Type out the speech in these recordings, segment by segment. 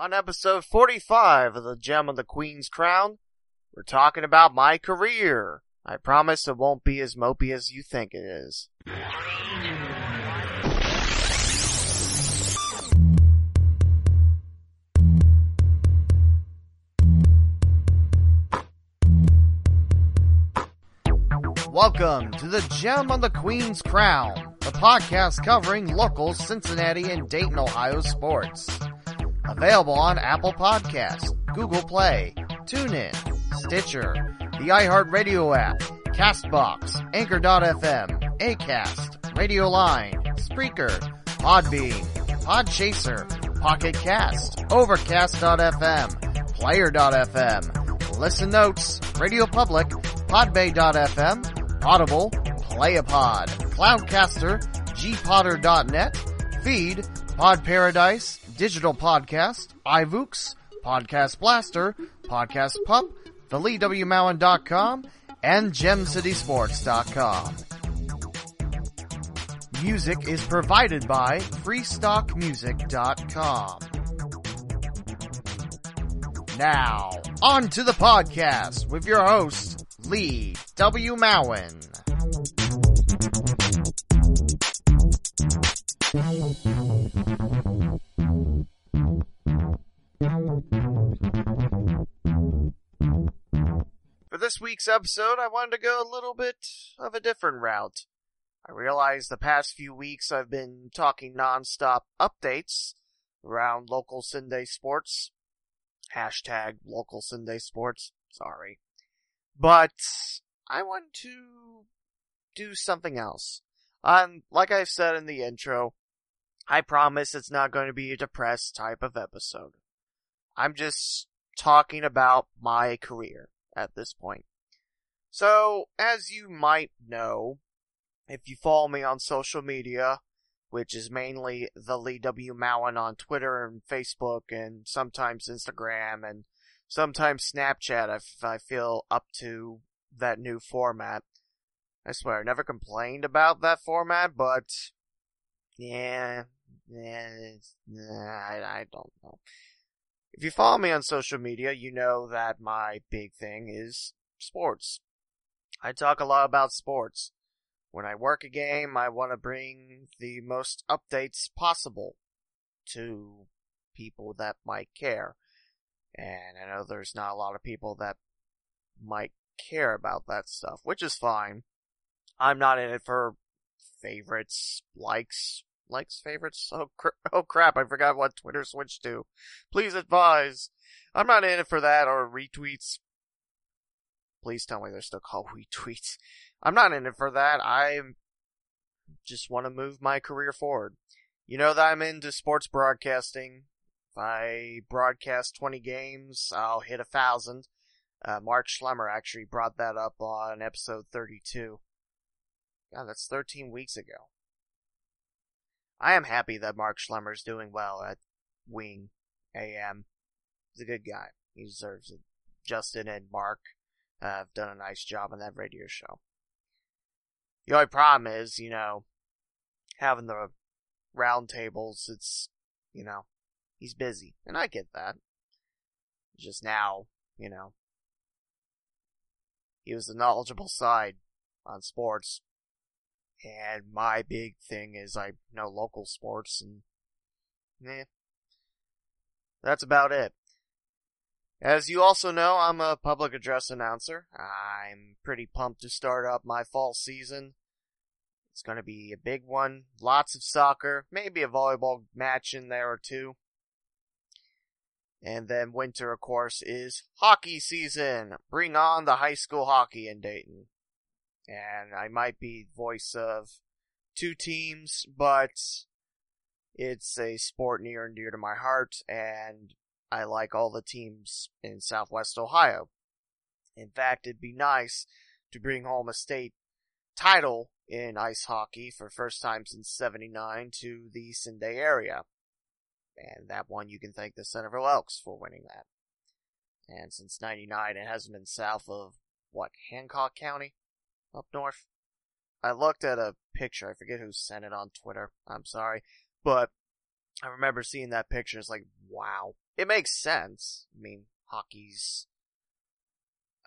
On episode 45 of the Gem of the Queen's Crown, we're talking about my career. I promise it won't be as mopey as you think it is. Welcome to the Gem on the Queen's Crown, the podcast covering local Cincinnati and Dayton, Ohio sports. Available on Apple Podcasts, Google Play, TuneIn, Stitcher, the iHeartRadio app, Castbox, Anchor.fm, Acast, Radio Line, Spreaker, Podbean, Podchaser, Pocket Cast, Overcast.fm, Player.fm, Listen Notes, Radio Public, Podbay.fm, Audible, Playapod, Cloudcaster, gpodder.net, Feed, Pod Paradise, Digital Podcast, iVoox, Podcast Blaster, Podcast Pup, TheLeeWMowen.com, and GemCitySports.com. Music is provided by FreestockMusic.com. Now, on to the podcast with your host, Lee W. Mowen. For this week's episode, I wanted to go a little bit of a different route. I realize the past few weeks I've been talking non-stop updates around local CinDay sports. Hashtag local CinDay sports. Sorry. But I want to do something else. Um, like I've said in the intro, I promise it's not going to be a depressed type of episode. I'm just talking about my career at this point. So, as you might know, if you follow me on social media, which is mainly the Lee W. Mowen on Twitter and Facebook and sometimes Instagram and sometimes Snapchat if I feel up to that new format. I swear, I never complained about that format, but yeah, I, don't know. If you follow me on social media, you know that my big thing is sports. I talk a lot about sports. When I work a game, I want to bring the most updates possible to people that might care. And I know there's not a lot of people that might care about that stuff, which is fine. I'm not in it for favorites, likes, likes, favorites. Oh, cr- oh crap, I forgot what Twitter switched to. Please advise. I'm not in it for that or retweets. Please tell me they're still called retweets. I'm not in it for that. I just want to move my career forward. You know that I'm into sports broadcasting. If I broadcast 20 games, I'll hit a thousand. Uh, Mark Schlemmer actually brought that up on episode 32. God, that's 13 weeks ago. I am happy that Mark Schlemmer's doing well at Wing AM. He's a good guy. He deserves it. Justin and Mark uh, have done a nice job on that radio show. The only problem is, you know, having the roundtables, it's, you know, he's busy. And I get that. Just now, you know, he was the knowledgeable side on sports. And my big thing is I know local sports and, that's about it. As you also know, I'm a public address announcer. I'm pretty pumped to start up my fall season. It's going to be a big one. Lots of soccer, maybe a volleyball match in there or two. And then winter, of course, is hockey season. Bring on the high school hockey in Dayton. And I might be voice of two teams, but it's a sport near and dear to my heart, and I like all the teams in Southwest Ohio. In fact, it'd be nice to bring home a state title in ice hockey for first time since 79 to the CinDay area. And that one you can thank the Centerville Elks for winning that. And since 99 it hasn't been south of, what, Hancock County? Up north? I looked at a picture, I forget who sent it on Twitter, I'm sorry, but I remember seeing that picture. It's like, wow. It makes sense. I mean, hockey's,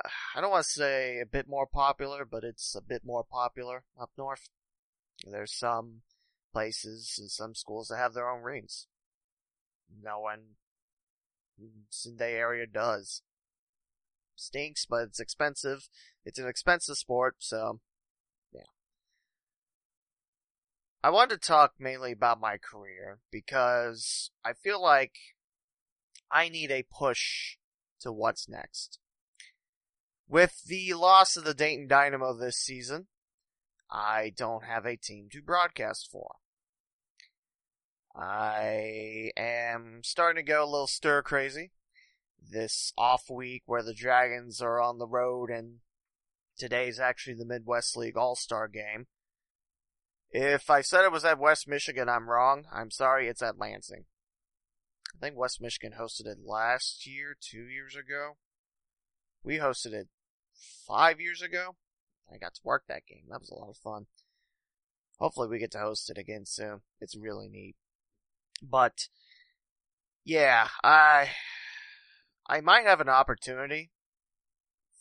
uh, I don't want to say a bit more popular, but it's a bit more popular up north. There's some places and some schools that have their own rings. No one in CinDay area does. Stinks, but it's expensive. It's an expensive sport, so yeah. I wanted to talk mainly about my career because I feel like I need a push to what's next. With the loss of the Dayton Dynamo this season, I don't have a team to broadcast for. I am starting to go a little stir crazy. This off week where the Dragons are on the road and today's actually the Midwest League All-Star game. If I said it was at West Michigan, I'm wrong. I'm sorry, it's at Lansing. I think West Michigan hosted it last year, two years ago. We hosted it five years ago. I got to work that game. That was a lot of fun. Hopefully we get to host it again soon. It's really neat. But yeah, I I might have an opportunity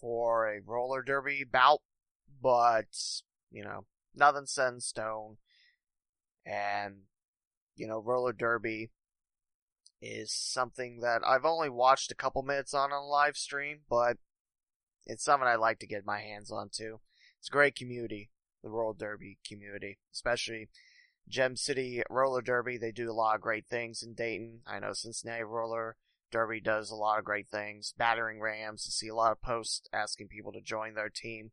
for a roller derby bout, but you know, nothing set in stone. And you know, roller derby is something that I've only watched a couple minutes on on a live stream, but it's something I'd like to get my hands on too. It's a great community, the roller derby community, especially Gem City Roller Derby. They do a lot of great things in Dayton. I know Cincinnati Roller Derby does a lot of great things. Battering Rams, I see a lot of posts asking people to join their team.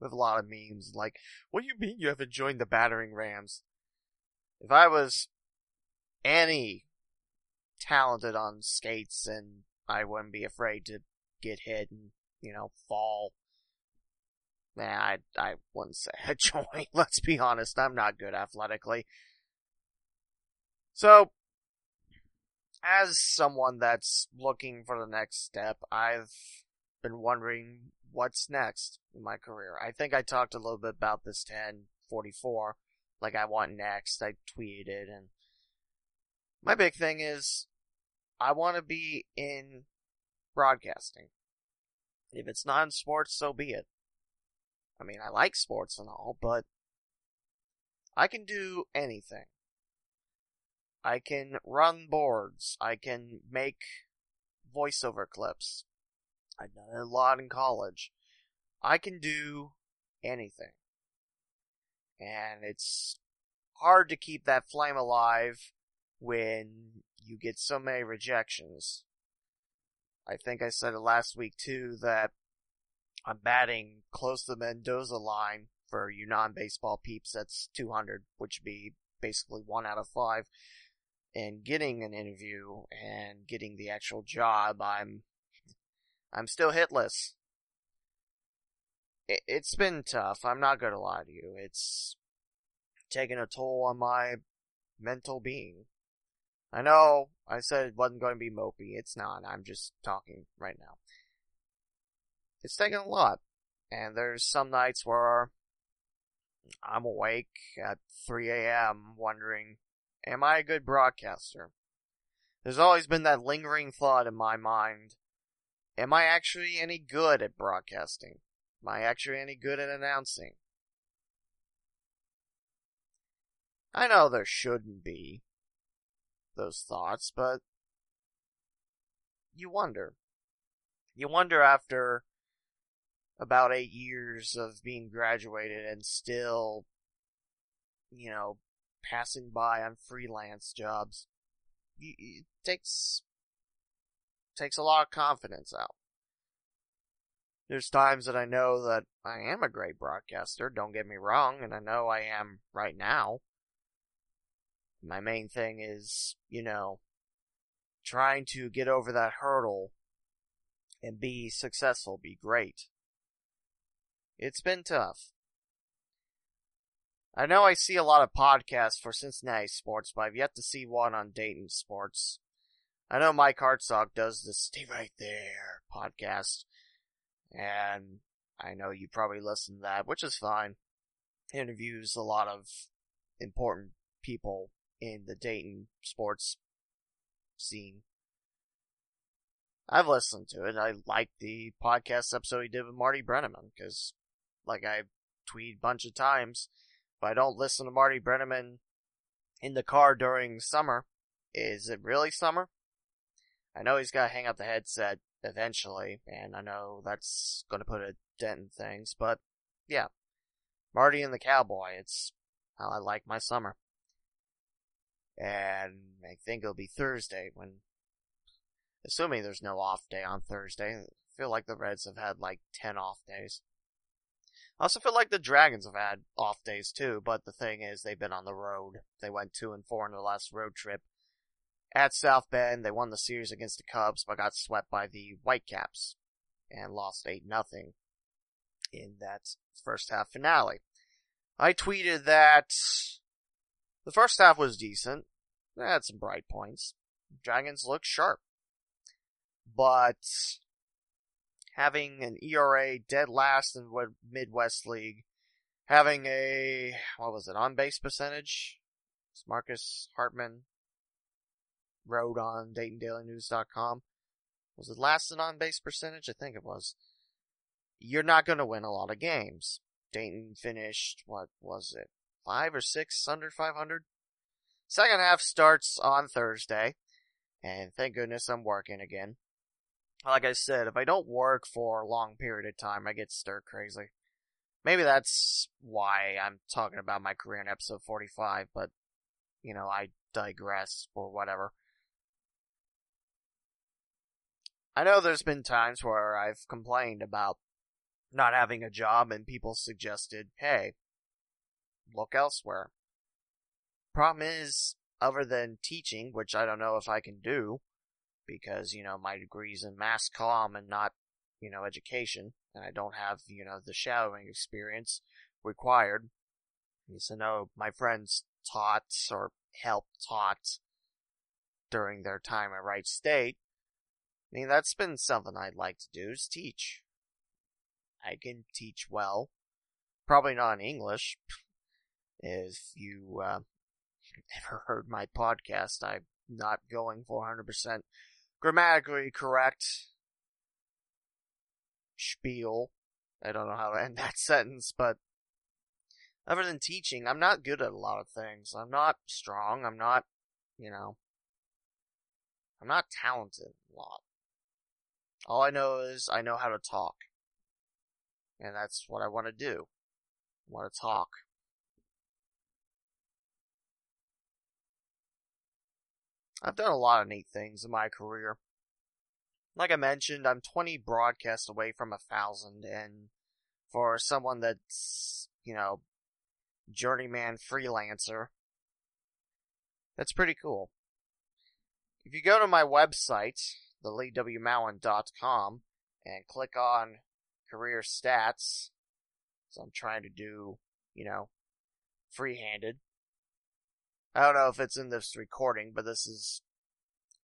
With a lot of memes like, what do you mean you haven't joined the Battering Rams? If I was any talented on skates and I wouldn't be afraid to get hit and, you know, fall Nah, I, I wouldn't say a joint. Let's be honest, I'm not good athletically. So, as someone that's looking for the next step, I've been wondering what's next in my career. I think I talked a little bit about this 1044, like I want next. I tweeted and my big thing is I want to be in broadcasting. If it's not in sports, so be it. I mean, I like sports and all, but I can do anything. I can run boards. I can make voiceover clips. I've done a lot in college. I can do anything. And it's hard to keep that flame alive when you get so many rejections. I think I said it last week too that I'm batting close to the Mendoza line for you non-baseball peeps. That's 200, which would be basically one out of five. And getting an interview and getting the actual job, I'm, I'm still hitless. It, it's been tough. I'm not gonna lie to you. It's taken a toll on my mental being. I know I said it wasn't going to be mopey. It's not. I'm just talking right now it's taken a lot. And there's some nights where I'm awake at 3 a.m. wondering, am I a good broadcaster? There's always been that lingering thought in my mind, am I actually any good at broadcasting? Am I actually any good at announcing? I know there shouldn't be those thoughts, but you wonder. You wonder after about eight years of being graduated and still, you know, passing by on freelance jobs. It takes, takes a lot of confidence out. There's times that I know that I am a great broadcaster, don't get me wrong, and I know I am right now. My main thing is, you know, trying to get over that hurdle and be successful, be great. It's been tough. I know I see a lot of podcasts for Cincinnati sports, but I've yet to see one on Dayton sports. I know Mike Hartsock does the Stay Right There podcast, and I know you probably listen to that, which is fine. He interviews a lot of important people in the Dayton sports scene. I've listened to it. I like the podcast episode he did with Marty Brennaman because, like I tweeted a bunch of times, if I don't listen to Marty Brennaman in the car during summer, is it really summer? I know he's got to hang up the headset eventually, and I know that's to put a dent in things, but yeah. Marty and the Cowboy, it's how I like my summer. And I think it'll be Thursday when, assuming there's no off day on Thursday, I feel like the Reds have had like 10 off days. I also feel like the Dragons have had off days too, but the thing is they've been on the road. They went 2 and 4 in the last road trip. At South Bend, they won the series against the Cubs, but got swept by the Whitecaps and lost 8 nothing in that first half finale. I tweeted that the first half was decent. They had some bright points. Dragons looked sharp. But having an ERA dead last in the Midwest League, having a, what was it, on base percentage? Marcus Hartman wrote on DaytonDailyNews.com. Was it last in on base percentage? I think it was. You're not going to win a lot of games. Dayton finished, what was it, five or six under 500? Second half starts on Thursday, and thank goodness I'm working again. Like I said, if I don't work for a long period of time, I get stir crazy. Maybe that's why I'm talking about my career in episode 45, but, you know, I digress or whatever. I know there's been times where I've complained about not having a job and people suggested, hey, look elsewhere. Problem is, other than teaching, which I don't know if I can do, because, you know, my degree's in mass comm and not, you know, education, and I don't have, you know, the shadowing experience required. So no, my friends taught or helped taught during their time at Wright State. I mean, that's been something I'd like to do is teach. I can teach well. Probably not in English. If you uh, ever heard my podcast, I'm not going 400% grammatically correct spiel. I don't know how to end that sentence, but other than teaching, I'm not good at a lot of things. I'm not strong. I'm not, you know, I'm not talented a lot. All I know is I know how to talk. And that's what I want to do. I want to talk. I've done a lot of neat things in my career. Like I mentioned, I'm 20 broadcasts away from a thousand, and for someone that's, you know, journeyman freelancer, that's pretty cool. If you go to my website, theleewmowen.com, and click on career stats. So I'm trying to do, you know, free-handed. I don't know if it's in this recording, but this is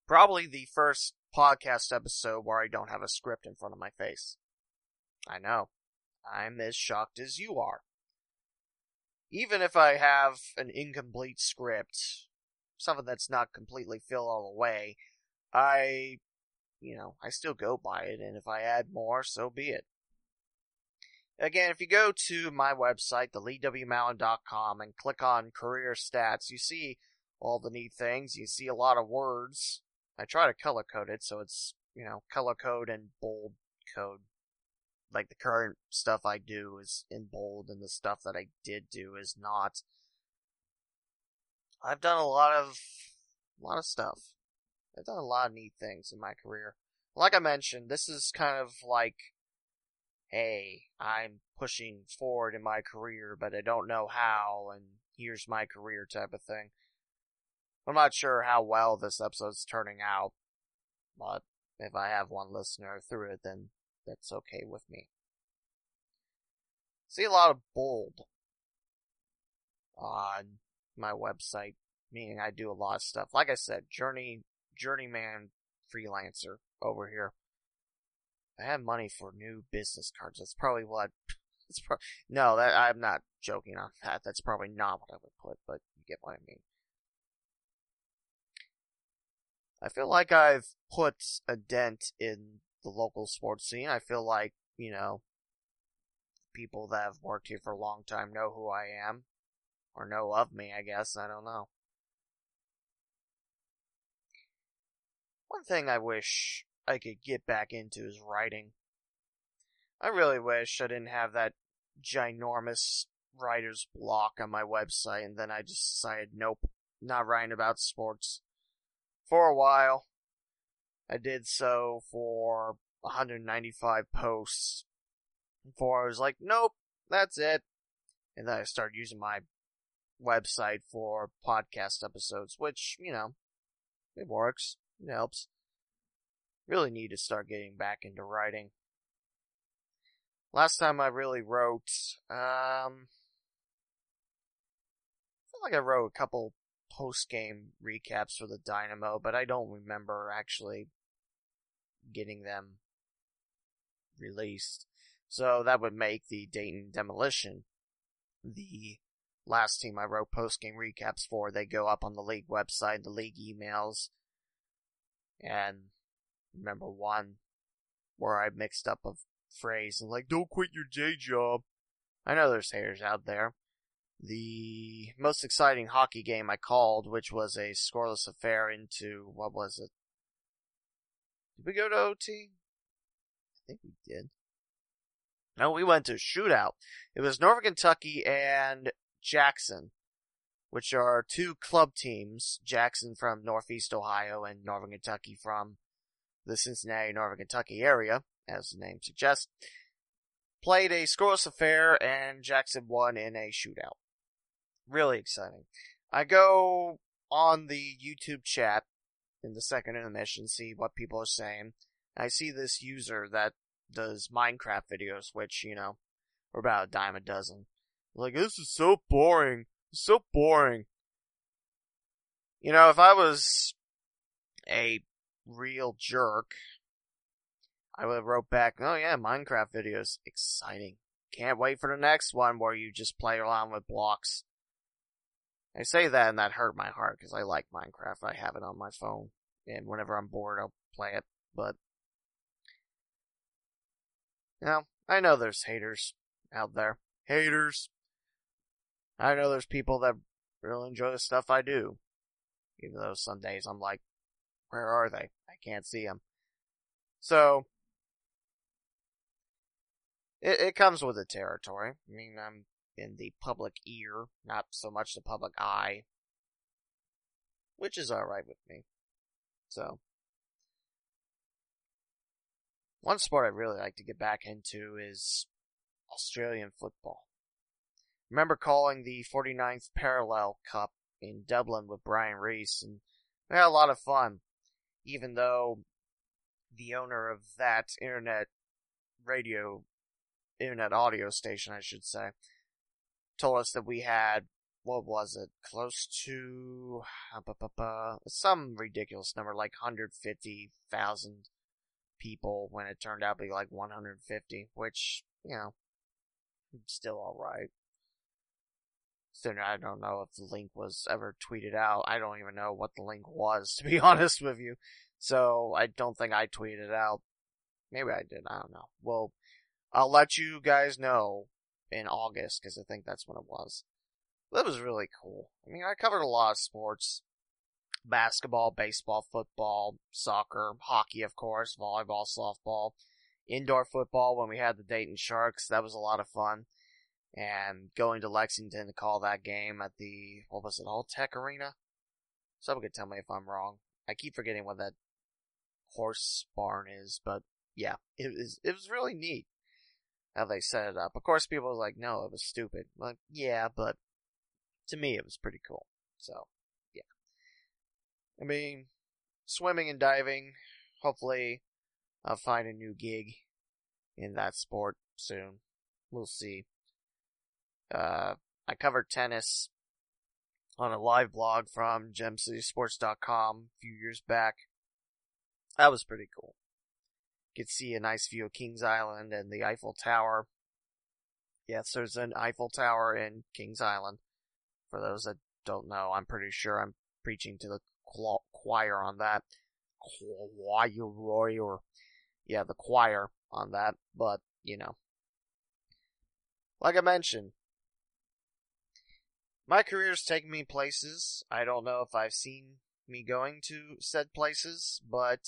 probably the first podcast episode where I don't have a script in front of my face. I know. I'm as shocked as you are. Even if I have an incomplete script, something that's not completely filled all the way, I, you know, I still go by it, and if I add more, so be it. Again, if you go to my website, theleewmowen.com, and click on career stats, you see all the neat things. You see a lot of words. I try to color code it, so it's, you know, color code and bold code. Like the current stuff I do is in bold, and the stuff that I did do is not. I've done a lot of, a lot of stuff. I've done a lot of neat things in my career. Like I mentioned, this is kind of like hey, I'm pushing forward in my career, but I don't know how, and here's my career type of thing. I'm not sure how well this episode's turning out, but if I have one listener through it, then that's okay with me. See a lot of bold on my website, meaning I do a lot of stuff. Like I said, journey, journeyman freelancer over here. I have money for new business cards. That's probably what. It's pro- no, that I'm not joking on that. That's probably not what I would put, but you get what I mean. I feel like I've put a dent in the local sports scene. I feel like, you know, people that have worked here for a long time know who I am. Or know of me, I guess. I don't know. One thing I wish I could get back into is writing. I really wish I didn't have that ginormous writer's block on my website and then I just decided, nope, not writing about sports. For a while, I did so for 195 posts. Before I was like, nope, that's it. And then I started using my website for podcast episodes, which, you know, it works. It helps. Really need to start getting back into writing. Last time I really wrote, um, I feel like I wrote a couple post game recaps for the Dynamo, but I don't remember actually getting them released. So that would make the Dayton Demolition the last team I wrote post game recaps for. They go up on the league website, the league emails, and remember one where I mixed up a phrase and like, don't quit your day job. I know there's haters out there. The most exciting hockey game I called, which was a scoreless affair into, what was it? Did we go to OT? I think we did. No, we went to shootout. It was Northern Kentucky and Jackson, which are two club teams. Jackson from Northeast Ohio and Northern Kentucky from the Cincinnati, Northern Kentucky area, as the name suggests. Played a scoreless affair and Jackson won in a shootout. Really exciting. I go on the YouTube chat in the second intermission, see what people are saying. I see this user that does Minecraft videos, which, you know, are about a dime a dozen. Like, this is so boring. So boring. You know, if I was a real jerk, I would have wrote back, oh yeah, Minecraft videos, exciting. Can't wait for the next one where you just play around with blocks. I say that and that hurt my heart because I like Minecraft. I have it on my phone and whenever I'm bored I'll play it, but you know, I know there's haters out there. Haters. I know there's people that really enjoy the stuff I do. Even though some days I'm like, where are they? I can't see them. So, it, it comes with the territory. I mean, I'm in the public ear, not so much the public eye. Which is alright with me. So, one sport I'd really like to get back into is Australian football. remember calling the 49th Parallel Cup in Dublin with Brian Reese, and we had a lot of fun, even though the owner of that internet radio, internet audio station, I should say, told us that we had, what was it, close to, uh, some ridiculous number, like 150,000 people when it turned out to be like 150, which, you know, still alright. I don't know if the link was ever tweeted out. I don't even know what the link was, to be honest with you. So, I don't think I tweeted it out. Maybe I did, I don't know. Well, I'll let you guys know in August, because I think that's when it was. That was really cool. I mean, I covered a lot of sports. Basketball, baseball, football, soccer, hockey, of course, volleyball, softball, indoor football when we had the Dayton Sharks. That was a lot of fun. And going to Lexington to call that game at the, what was it, Alltech Arena? Someone could tell me if I'm wrong. I keep forgetting what that horse barn is, but yeah, it was, it was really neat how they set it up. Of course, people were like, no, it was stupid. Like, yeah, but to me, it was pretty cool. So, yeah. I mean, swimming and diving, hopefully, I'll find a new gig in that sport soon. We'll see. Uh, I covered tennis on a live blog from gemcitysports.com a few years back. That was pretty cool could see a nice view of Kings Island and the Eiffel Tower. Yes, there's an Eiffel Tower in Kings Island. For those that don't know, I'm pretty sure I'm preaching to the choir on that. choir yeah, the choir on that, but you know. Like I mentioned, my career's taken me places. I don't know if I've seen me going to said places, but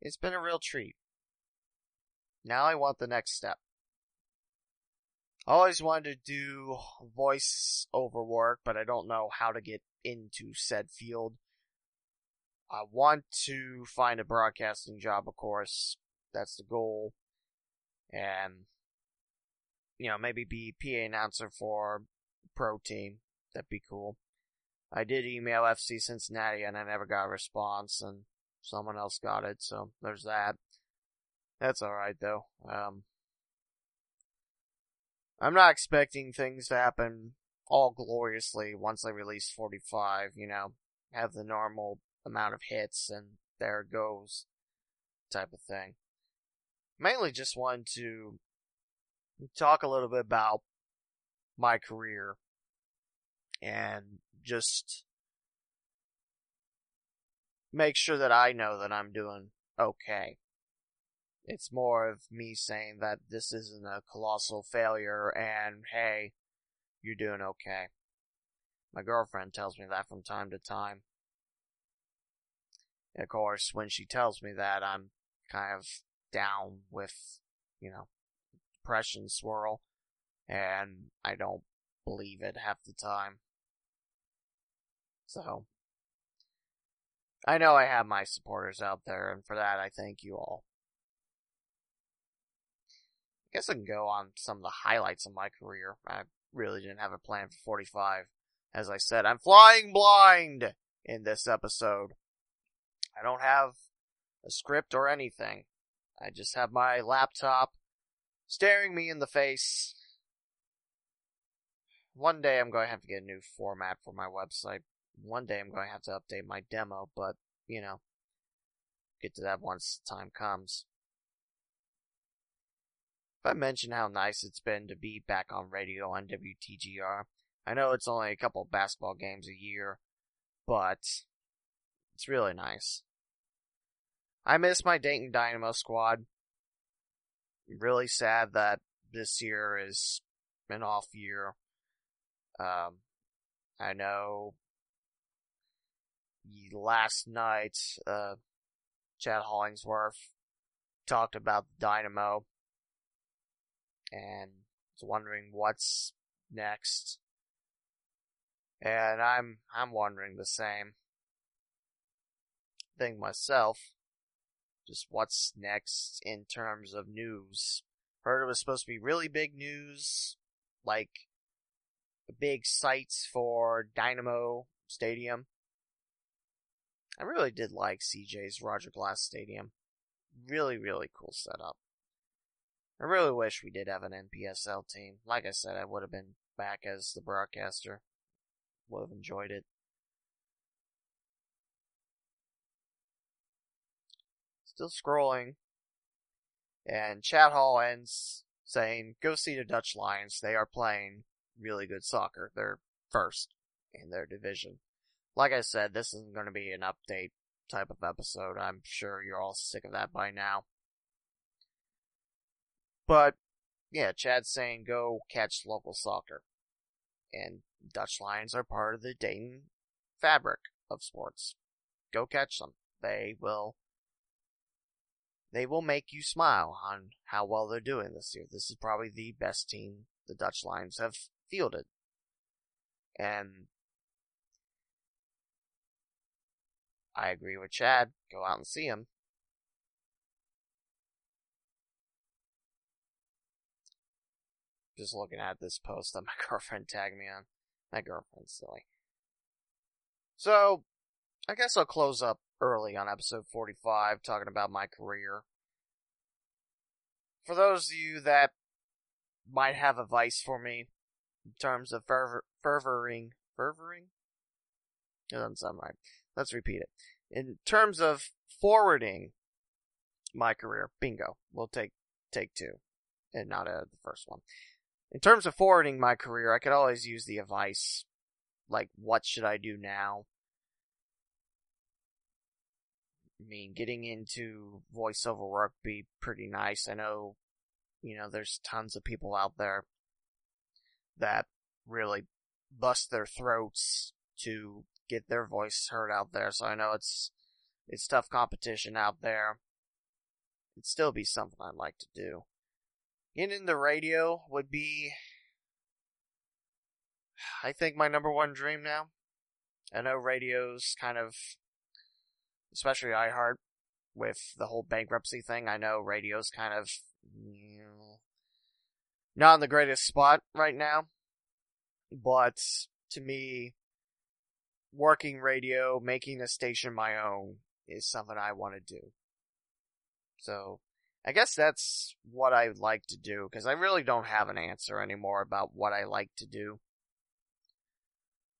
it's been a real treat. Now I want the next step. I always wanted to do voice over work, but I don't know how to get into said field. I want to find a broadcasting job, of course. That's the goal. And, you know, maybe be PA announcer for pro team. That'd be cool. I did email FC Cincinnati and I never got a response and someone else got it, so there's that. That's alright though. Um, I'm not expecting things to happen all gloriously once I release 45, you know, have the normal amount of hits and there it goes type of thing. Mainly just wanted to talk a little bit about my career and just make sure that I know that I'm doing okay. It's more of me saying that this isn't a colossal failure and hey, you're doing okay. My girlfriend tells me that from time to time. And of course, when she tells me that, I'm kind of down with, you know, depression swirl, and I don't believe it half the time. So, I know I have my supporters out there, and for that I thank you all. I guess I can go on some of the highlights of my career. I really didn't have a plan for 45. As I said, I'm flying blind in this episode. I don't have a script or anything. I just have my laptop staring me in the face. One day I'm going to have to get a new format for my website one day I'm going to have to update my demo, but, you know, get to that once the time comes. If I mention how nice it's been to be back on radio on WTGR, I know it's only a couple basketball games a year, but it's really nice. I miss my Dayton Dynamo squad. Really sad that this year is an off year. Um, I know last night, uh, Chad Hollingsworth talked about the Dynamo and was wondering what's next. And I'm, I'm wondering the same thing myself. Just what's next in terms of news. Heard it was supposed to be really big news, like big sites for Dynamo Stadium. I really did like CJ's Roger Glass Stadium. Really, really cool setup. I really wish we did have an NPSL team. Like I said, I would have been back as the broadcaster. Would have enjoyed it. Still scrolling. And Chat Hall ends saying, go see the Dutch Lions. They are playing really good soccer. They're first in their division like I said, this isn't going to be an update type of episode. I'm sure you're all sick of that by now. But, yeah, Chad's saying go catch local soccer. And Dutch Lions are part of the Dayton fabric of sports. Go catch them. They will, they will make you smile on how well they're doing this year. This is probably the best team the Dutch Lions have fielded. And I agree with Chad. Go out and see him. Just looking at this post that my girlfriend tagged me on. My girlfriend's silly. So, I guess I'll close up early on episode 45 talking about my career. For those of you that might have advice for me in terms of fervor, fervoring, fervoring? It doesn't sound right. Let's repeat it. In terms of forwarding my career, bingo. We'll take take two, and not uh, the first one. In terms of forwarding my career, I could always use the advice, like, what should I do now? I mean, getting into voiceover work be pretty nice. I know, you know, there's tons of people out there that really bust their throats to get their voice heard out there. So I know it's it's tough competition out there. It'd still be something I'd like to do. Getting into radio would be, I think, my number one dream now. I know radio's kind of, especially iHeart, with the whole bankruptcy thing. I know radio's kind of, you know, not in the greatest spot right now. But to me, working radio, making a station my own is something I want to do. So, I guess that's what I like to do, because I really don't have an answer anymore about what I like to do.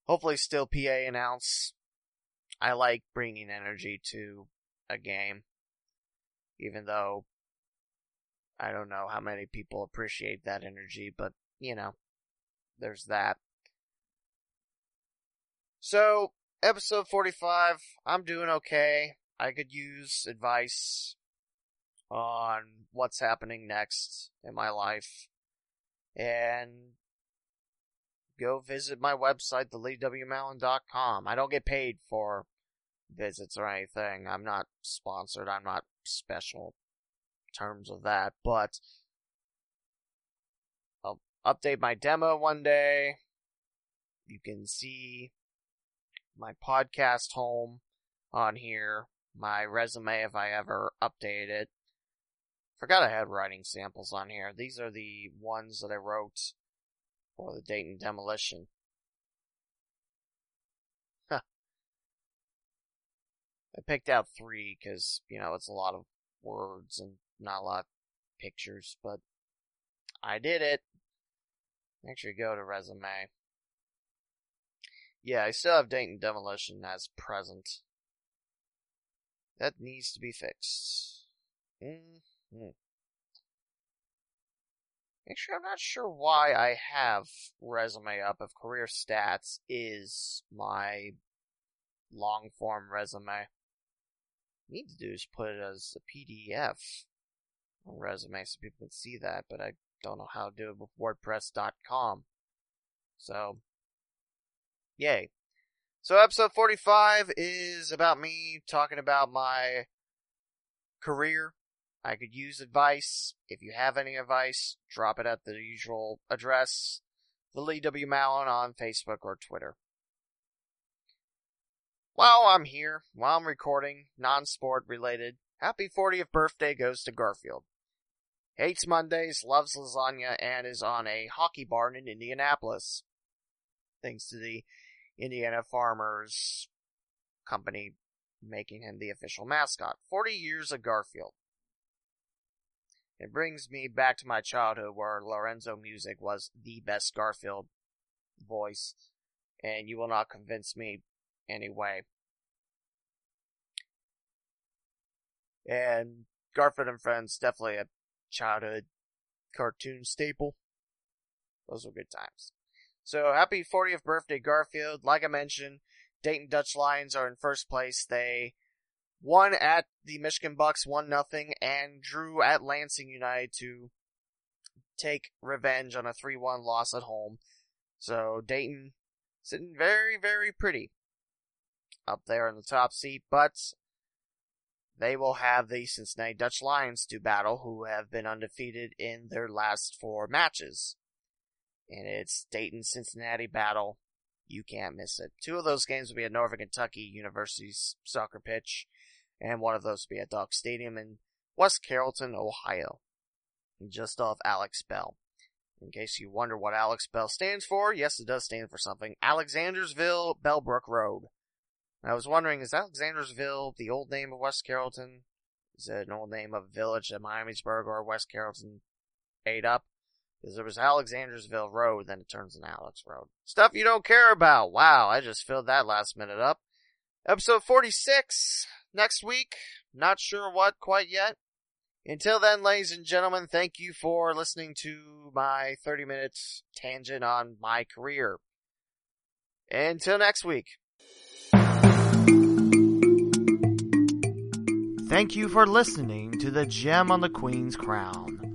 Hopefully still PA announce. I like bringing energy to a game. Even though I don't know how many people appreciate that energy, but you know, there's that. So, episode 45, I'm doing okay. I could use advice on what's happening next in my life. And go visit my website, theleewmowen.com. I don't get paid for visits or anything. I'm not sponsored. I'm not special in terms of that, but I'll update my demo one day. You can see my podcast home on here, my resume if I ever update it. Forgot I had writing samples on here. These are the ones that I wrote for the Dayton demolition. I picked out three because, you know, it's a lot of words and not a lot of pictures, but I did it. Make sure you go to resume. Yeah, I still have Dayton Demolition as present. That needs to be fixed. Mm-hmm. Actually, I'm not sure why I have resume up if career stats is my long form resume. Need to do is put it as a PDF resume so people can see that, but I don't know how to do it with WordPress.com. So, yay. So episode 45 is about me talking about my career I could use advice. If you have any advice, drop it at the usual address, the Lee W. Mowen on Facebook or Twitter. While I'm here, while I'm recording, non-sport related, happy 40th birthday goes to Garfield. Hates Mondays, loves lasagna, and is on a hockey barn in Indianapolis. Thanks to the Indiana Farmers Company making him the official mascot. 40 years of Garfield. It brings me back to my childhood where Lorenzo Music was the best Garfield voice, and you will not convince me anyway. And Garfield and Friends, definitely a childhood cartoon staple. Those were good times. So happy 40th birthday, Garfield. Like I mentioned, Dayton Dutch Lions are in first place. They won at the Michigan Bucks one nothing and drew at Lansing United to take revenge on a 3-1 loss at home. So Dayton sitting very, very pretty up there in the top seat, but they will have the Cincinnati Dutch Lions to battle, who have been undefeated in their last four matches. And it's Dayton Cincinnati battle. You can't miss it. Two of those games will be at Northern Kentucky University's soccer pitch and one of those will be at Dock Stadium in West Carrollton, Ohio, just off Alex Bell. In case you wonder what Alex Bell stands for, yes, it does stand for something. Alexandersville Bellbrook Road. I was wondering, is Alexandersville the old name of West Carrollton? Is it an old name of a village that Miamisburg or West Carrollton ate up? Because there was Alexandersville Road, then it turns into Alex Road. Stuff you don't care about. Wow, I just filled that last minute up. Episode 46 next week. Not sure what quite yet. Until then, ladies and gentlemen, thank you for listening to my 30 minutes tangent on my career. Until next week. Thank you for listening to the Gem on the Queen's Crown.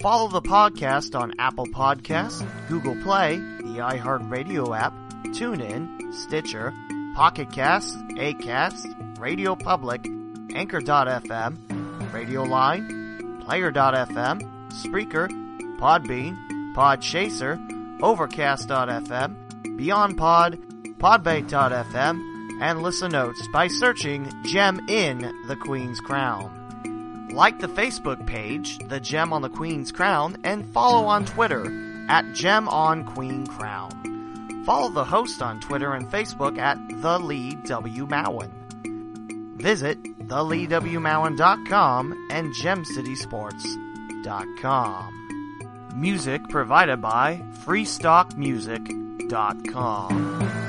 Follow the podcast on Apple Podcasts, Google Play, the iHeartRadio app, TuneIn, Stitcher, Pocket Cast, Acast, Radio Public, Anchor.fm, Radio Line, Player.fm, Spreaker, Podbean, Podchaser, Overcast.fm, Beyond Pod, Podbay.fm, and listen notes by searching Gem in the Queen's Crown. Like the Facebook page, The Gem on the Queen's Crown, and follow on Twitter at Gem on Queen Crown. Follow the host on Twitter and Facebook at The Lee W. Mowen. Visit theleewmowen.com and gemcitysports.com. Music provided by freestockmusic.com.